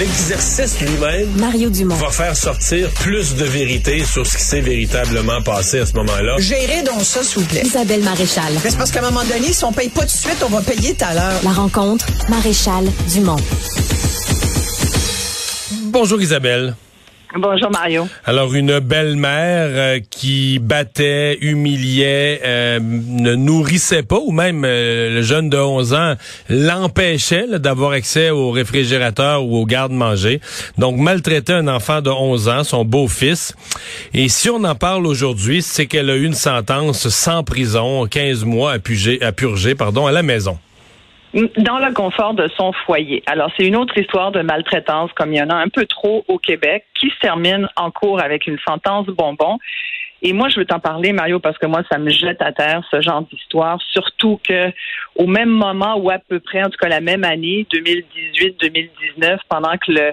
l'exercice lui-même Mario Dumont. va faire sortir plus de vérité sur ce qui s'est véritablement passé à ce moment-là. Gérez donc ça, s'il vous plaît. Isabelle Maréchal. C'est parce qu'à un moment donné, si on paye pas tout de suite, on va payer tout à l'heure. La rencontre, Maréchal Dumont. Bonjour Isabelle. Bonjour Mario. Alors une belle-mère euh, qui battait, humiliait, euh, ne nourrissait pas ou même euh, le jeune de 11 ans l'empêchait d'avoir accès au réfrigérateur ou au garde-manger. Donc maltraitait un enfant de 11 ans, son beau-fils. Et si on en parle aujourd'hui, c'est qu'elle a eu une sentence sans prison, 15 mois à purger, à purger pardon, à la maison. Dans le confort de son foyer. Alors, c'est une autre histoire de maltraitance, comme il y en a un peu trop au Québec, qui se termine en cours avec une sentence bonbon. Et moi, je veux t'en parler, Mario, parce que moi, ça me jette à terre ce genre d'histoire. Surtout que, au même moment ou à peu près, en tout cas la même année, 2018-2019, pendant que le,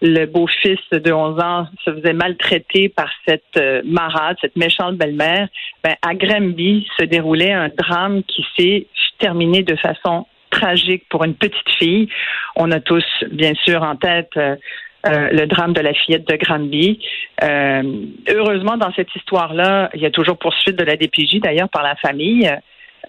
le beau-fils de 11 ans se faisait maltraiter par cette euh, marade, cette méchante belle-mère, ben, à Granby se déroulait un drame qui s'est terminé de façon tragique pour une petite fille. On a tous, bien sûr, en tête euh, euh, le drame de la fillette de Granby. Euh, heureusement, dans cette histoire-là, il y a toujours poursuite de la DPJ, d'ailleurs, par la famille.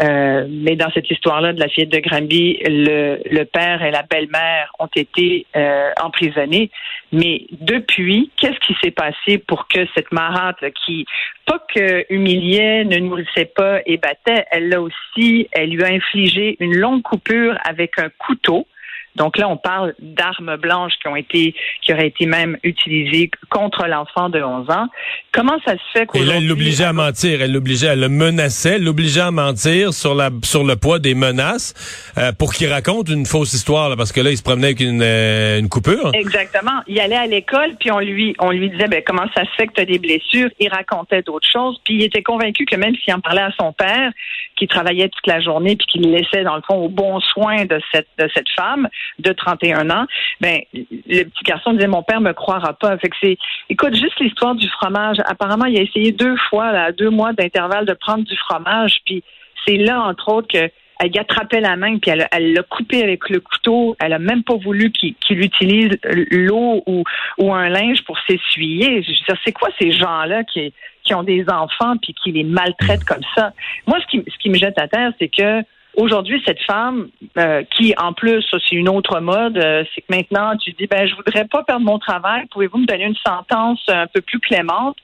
Euh, mais dans cette histoire-là de la fillette de Granby, le, le père et la belle-mère ont été euh, emprisonnés. Mais depuis, qu'est-ce qui s'est passé pour que cette marate qui, pas que humiliait, ne nourrissait pas et battait, elle l'a aussi, elle lui a infligé une longue coupure avec un couteau. Donc là, on parle d'armes blanches qui ont été, qui auraient été même utilisées contre l'enfant de 11 ans. Comment ça se fait Et qu'aujourd'hui... là, elle l'obligeait à mentir, elle l'obligeait, elle le menaçait, elle l'obligeait à mentir sur la sur le poids des menaces euh, pour qu'il raconte une fausse histoire, là, parce que là, il se promenait avec une, euh, une coupure. Exactement. Il allait à l'école, puis on lui, on lui disait, ben, comment ça se fait que tu as des blessures? Il racontait d'autres choses, puis il était convaincu que même s'il en parlait à son père, qui travaillait toute la journée, puis qu'il le laissait, dans le fond, au bon soin de cette, de cette femme de 31 ans, ben, le petit garçon disait, mon père me croira pas. Fait que c'est, écoute, juste l'histoire du fromage. Apparemment, il a essayé deux fois, là, deux mois d'intervalle, de prendre du fromage, puis c'est là, entre autres, que elle y attrapait la main puis elle l'a coupé avec le couteau. Elle a même pas voulu qu'il utilise l'eau ou, un linge pour s'essuyer. Je veux dire, c'est quoi ces gens-là qui, ont des enfants puis qui les maltraitent comme ça? Moi, ce qui me jette à terre, c'est que aujourd'hui, cette femme, euh, qui en plus, ça, c'est une autre mode, euh, c'est que maintenant, tu dis, ben, je voudrais pas perdre mon travail. Pouvez-vous me donner une sentence un peu plus clémente?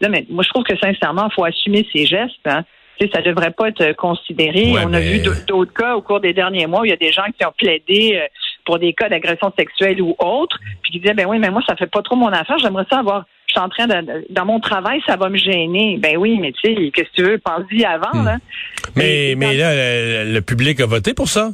Là, mais moi, je trouve que sincèrement, il faut assumer ses gestes. Hein. Tu sais, ça devrait pas être considéré. Ouais, On a vu d'autres cas au cours des derniers mois où il y a des gens qui ont plaidé euh, pour des cas d'agression sexuelle ou autres, puis qui disaient ben oui, mais moi ça fait pas trop mon affaire. J'aimerais ça avoir. Je suis en train de dans mon travail, ça va me gêner. Ben oui, mais tu sais, qu'est-ce que tu veux? Pense-y avant. Hmm. Là. Mais, mais là, le, le public a voté pour ça.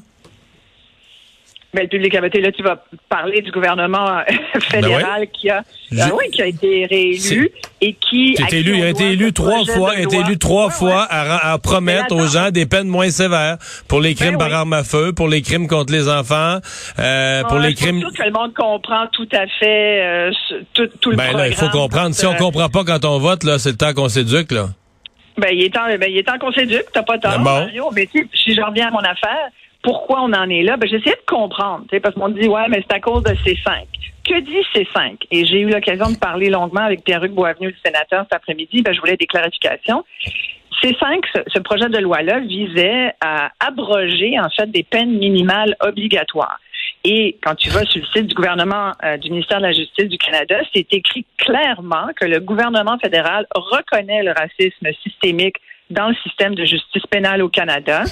Ben, le public a voté. Là, tu vas parler du gouvernement euh, fédéral qui a, ben oui, qui a été réélu et qui. Qui élu, il a été élu trois fois, il a été élu trois Ouais, fois ouais. À, à promettre Mais aux gens des peines moins sévères pour les crimes Ben par oui. arme à feu, pour les crimes contre les enfants, euh, pour les crimes. sûre que le monde comprend tout à fait euh, tout, tout le Ben là, il faut comprendre. Si on Euh, comprend pas quand on vote, là, c'est le temps qu'on s'éduque, là. Ben, il est temps, ben, il est qu'on s'éduque, t'as pas tort, Ben bon? Mario. Mais tu sais, si je reviens à mon affaire, pourquoi on en est là? Ben, j'essaie de comprendre, tu sais, parce qu'on dit, ouais, mais c'est à cause de C5. Que dit C5? Et j'ai eu l'occasion de parler longuement avec Pierre-Hugues Boisvenu, le sénateur, cet après-midi. Ben, je voulais des clarifications. C5, ce, ce projet de loi-là visait à abroger, en fait, des peines minimales obligatoires. Et quand tu vas sur le site du gouvernement euh, du ministère de la Justice du Canada, c'est écrit clairement que le gouvernement fédéral reconnaît le racisme systémique dans le système de justice pénale au Canada,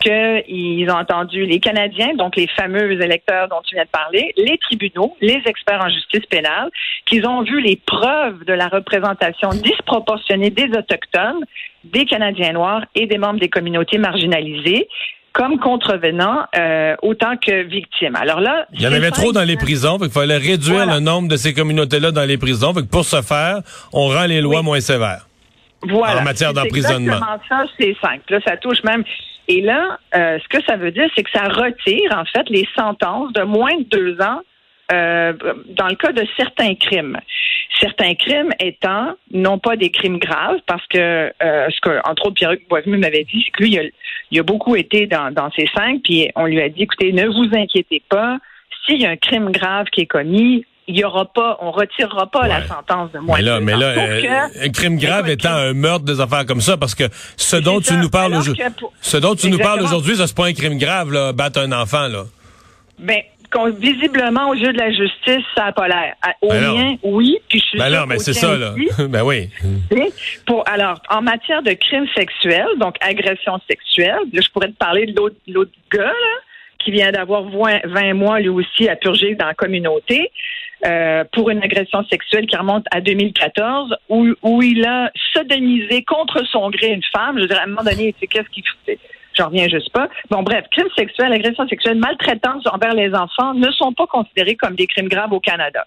qu'ils ont entendu les Canadiens, donc les fameux électeurs dont tu viens de parler, les tribunaux, les experts en justice pénale, qu'ils ont vu les preuves de la représentation disproportionnée des Autochtones, des Canadiens noirs et des membres des communautés marginalisées comme contrevenants euh, autant que victimes. Alors là, Il y en avait trop dans les prisons, fait qu'il fallait réduire Voilà. le nombre de ces communautés-là dans les prisons. Fait que pour ce faire, on rend les lois Oui. moins sévères. Voilà. en matière d'emprisonnement. ça, c'est simple. Là, ça touche même. Et là, euh, ce que ça veut dire, c'est que ça retire, en fait, les sentences de moins de deux ans euh, dans le cas de certains crimes. Certains crimes étant non pas des crimes graves, parce que euh, ce que, entre autres, Pierre Boisvenu m'avait dit, c'est que lui, il a, il a beaucoup été dans, dans ces cinq, puis on lui a dit, écoutez, ne vous inquiétez pas, s'il y a un crime grave qui est commis, il y aura pas, on retirera pas la sentence de moins Mais là, de mais là, euh, un crime grave étant un meurtre, des affaires comme ça, parce que ce dont tu ça. nous parles aujourd'hui, pour- ce dont tu nous parles aujourd'hui, ça c'est pas un crime grave, là, battre un enfant, là. Ben, qu'on- visiblement, aux yeux de la justice, ça n'a pas l'air. Au Ben mien, oui, puis je suis Ben non, mais c'est ça, là. ben oui. Pour, alors, en matière de crimes sexuels, donc agression sexuelle, là, je pourrais te parler de l'autre, l'autre gars, là, qui vient d'avoir 20, 20 mois, lui aussi, à purger dans la communauté, euh, pour une agression sexuelle qui remonte à 2014, où, où il a sodomisé contre son gré une femme. Je dirais, à un moment donné, c'est qu'est-ce qu'il fait? J'en reviens juste pas. Bon, bref, crimes sexuels, agression sexuelle, maltraitance envers les enfants ne sont pas considérés comme des crimes graves au Canada.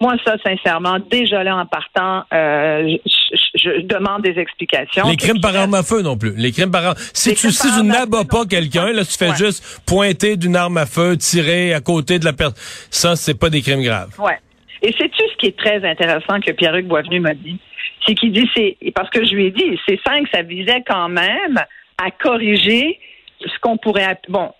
Moi, ça, sincèrement, déjà là, en partant, euh, je, je- je demande des explications. Les crimes par arme à feu non plus. Les crimes par arme. Si Les tu si tu n'abats pas quelqu'un, là, tu fais Ouais. juste pointer d'une arme à feu, tirer à côté de la personne. Ça, c'est pas des crimes graves. Ouais. Et sais-tu ce qui est très intéressant que Pierre-Hugues Boisvenu m'a dit? C'est qu'il dit, c'est, parce que je lui ai dit, c'est cinq, ça visait quand même à corriger ce qu'on pourrait, bon,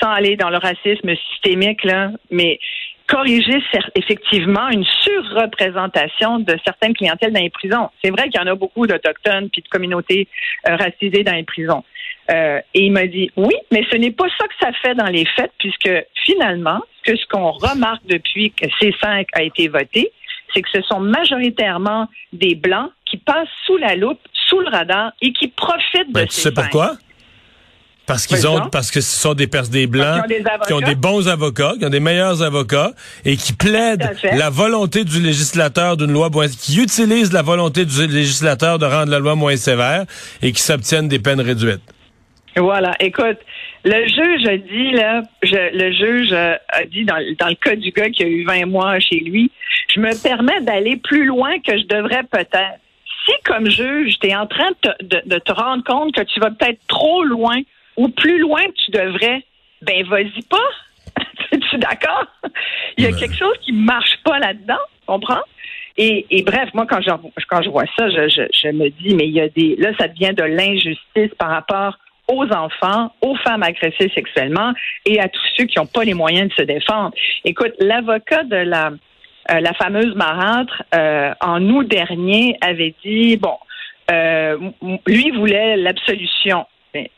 sans aller dans le racisme systémique, là, mais corriger effectivement une surreprésentation de certaines clientèles dans les prisons. C'est vrai qu'il y en a beaucoup d'Autochtones puis de communautés euh, racisées dans les prisons. Euh, et il m'a dit oui, mais ce n'est pas ça que ça fait dans les faits, puisque finalement, que ce qu'on remarque depuis que C5 a été voté, c'est que ce sont majoritairement des blancs qui passent sous la loupe, sous le radar et qui profitent de Ben, tu ces sais pourquoi? Parce qu'ils ont, parce que ce sont des pers des blancs ont qui ont des bons avocats, qui ont des meilleurs avocats et qui plaident la volonté du législateur d'une loi moins, qui utilisent la volonté du législateur de rendre la loi moins sévère et qui s'obtiennent des peines réduites. Voilà, écoute, le juge a dit, là, je- le juge a dit dans, dans le cas du gars qui a eu 20 mois chez lui, je me permets d'aller plus loin que je devrais peut-être. Si, comme juge, tu es en train de te, de- de te rendre compte que tu vas peut-être trop loin ou plus loin que tu devrais, ben vas-y pas. Es-tu d'accord? Il y a quelque chose qui marche pas là-dedans, comprends? Et, et bref, moi, quand je, quand je vois ça, je, je, je me dis, mais il y a des. Là, ça devient de l'injustice par rapport aux enfants, aux femmes agressées sexuellement et à tous ceux qui n'ont pas les moyens de se défendre. Écoute, l'avocat de la, euh, la fameuse marâtre, euh, en août dernier, avait dit, bon, euh, lui voulait l'absolution.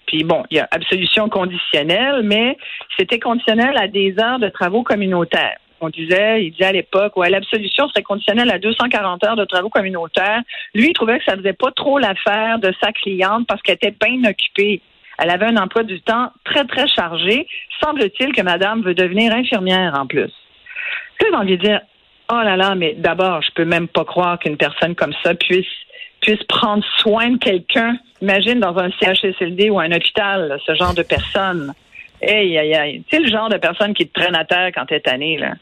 Puis bon, il y a absolution conditionnelle, mais c'était conditionnel à des heures de travaux communautaires. On disait, il disait à l'époque, ouais, l'absolution serait conditionnelle à 240 heures de travaux communautaires. Lui, il trouvait que ça faisait pas trop l'affaire de sa cliente parce qu'elle était bien occupée. Elle avait un emploi du temps très, très chargé. Semble-t-il que madame veut devenir infirmière en plus. J'ai envie de dire, oh là là, mais d'abord, je peux même pas croire qu'une personne comme ça puisse puisse prendre soin de quelqu'un. Imagine dans un CHSLD ou un hôpital, ce genre de personne. Aïe, aïe, aïe. Tu sais, le genre de personne qui te traîne à terre quand t'es tanné, là.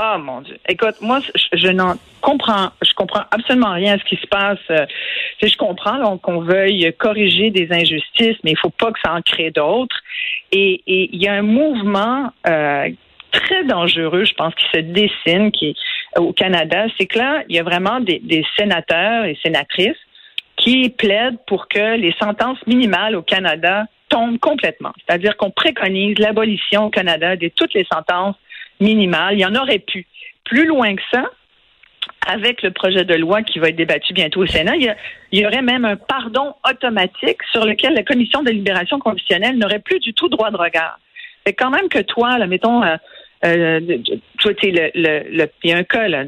Oh mon Dieu. Écoute, moi, je, n'en comprends, je comprends absolument rien à ce qui se passe. Euh, je comprends qu'on veuille corriger des injustices, mais il faut pas que ça en crée d'autres. Et et il y a un mouvement euh, très dangereux, je pense, qui se dessine, qui au Canada, c'est que là, il y a vraiment des, sénateurs et sénatrices qui plaident pour que les sentences minimales au Canada tombent complètement. C'est-à-dire qu'on préconise l'abolition au Canada de toutes les sentences minimales. Il y en aurait pu. Plus loin que ça, avec le projet de loi qui va être débattu bientôt au Sénat, il y, aurait même un pardon automatique sur lequel la commission de libération conditionnelle n'aurait plus du tout droit de regard. C'est quand même que toi, là, mettons, euh, toi, tu le, le, le- il y a un cas, là,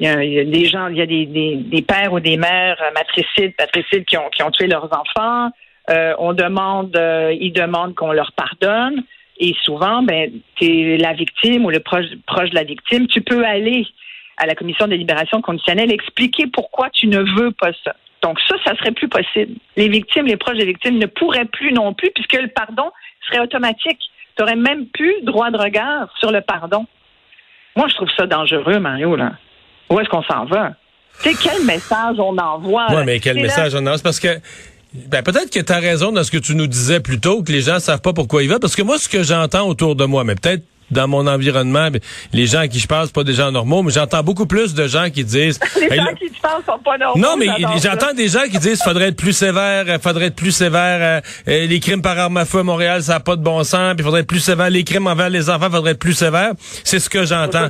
il y, a, des gens, il y a des, des, des pères ou des mères euh, matricides, patricides qui ont, qui ont tué leurs enfants. Euh, on demande, euh, ils demandent qu'on leur pardonne. Et souvent, ben, tu es la victime ou le proche, proche de la victime. Tu peux aller à la commission de libération conditionnelle expliquer pourquoi tu ne veux pas ça. Donc ça, ça serait plus possible. Les victimes, les proches des victimes ne pourraient plus non plus puisque le pardon serait automatique. Tu n'aurais même plus droit de regard sur le pardon. Moi, je trouve ça dangereux, Mario. Là. Où est-ce qu'on s'en va? Tu sais, quel message on envoie? Là? mais quel là- message on? C'est parce que ben, peut-être que tu as raison dans ce que tu nous disais plus tôt, que les gens savent pas pourquoi ils veulent. Parce que moi, ce que j'entends autour de moi, mais peut-être dans mon environnement, ben, les gens à qui je parle, c'est pas des gens normaux, mais j'entends beaucoup plus de gens qui disent... Les Hey, gens là- qui te parlent sont pas normaux. non, mais j'entends des gens qui disent faudrait être plus sévère, euh, faudrait être plus sévère. euh, euh, les crimes par arme à feu à Montréal, ça n'a pas de bon sens. Puis faudrait être plus sévère. Les crimes envers les enfants, faudrait être plus sévère. C'est ce que j'entends.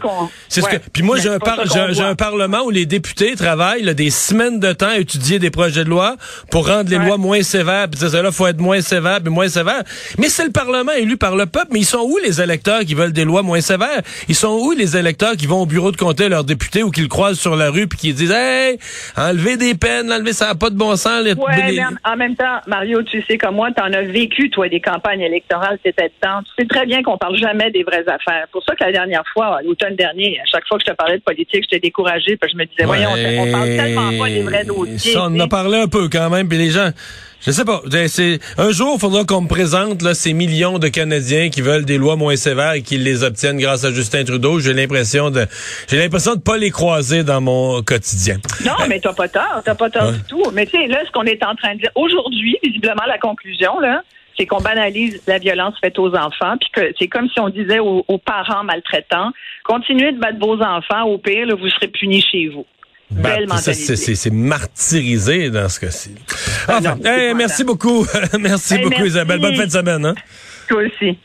C'est ce que. Puis moi, j'ai un, par- j'ai un- parlement où les députés travaillent là, des semaines de temps à étudier des projets de loi pour rendre les Ouais. lois moins sévères. Puis là, faut être moins sévère, puis moins sévère. Mais c'est le parlement élu par le peuple. Mais ils sont où les électeurs qui veulent des lois moins sévères Ils sont où les électeurs qui vont au bureau de comté leurs députés ou qui le croisent sur la rue puis qui disent hey, enlevez des peines, enlevez ça n'a pas de bon sens. les- Ouais, les- mais en, en même temps, Mario, tu sais comme moi, tu en as vécu, toi, des campagnes électorales, c'était temps. Tu sais très bien qu'on parle jamais des vraies affaires. Pour ça que la dernière fois, l'automne dernier, à chaque fois que je te parlais de politique, j'étais découragée, parce que je me disais, voyons, on, on parle tellement pas des vrais dossiers. Ça, on en a parlé un peu quand même, puis les gens, je sais pas, un jour, il faudra qu'on me présente là, ces millions de Canadiens qui veulent des lois moins sévères et qui les obtiennent grâce à Justin Trudeau. J'ai l'impression de, j'ai l'impression de pas les croiser dans mon quotidien. Non, mais t'as pas tort, t'as pas tort du tout. Mais tu sais, là, ce qu'on est en train de dire aujourd'hui, visiblement, la conclusion, là, c'est qu'on banalise la violence faite aux enfants, puis que c'est comme si on disait aux, aux parents maltraitants, continuez de battre vos enfants, au pire, là, vous serez punis chez vous. Belle Bah, c'est, martyrisé dans ce cas-ci. Enfin, non, hey, épouvantable. merci beaucoup. merci Hey, beaucoup, merci. Isabelle. Bonne fin de semaine. Hein? Toi aussi.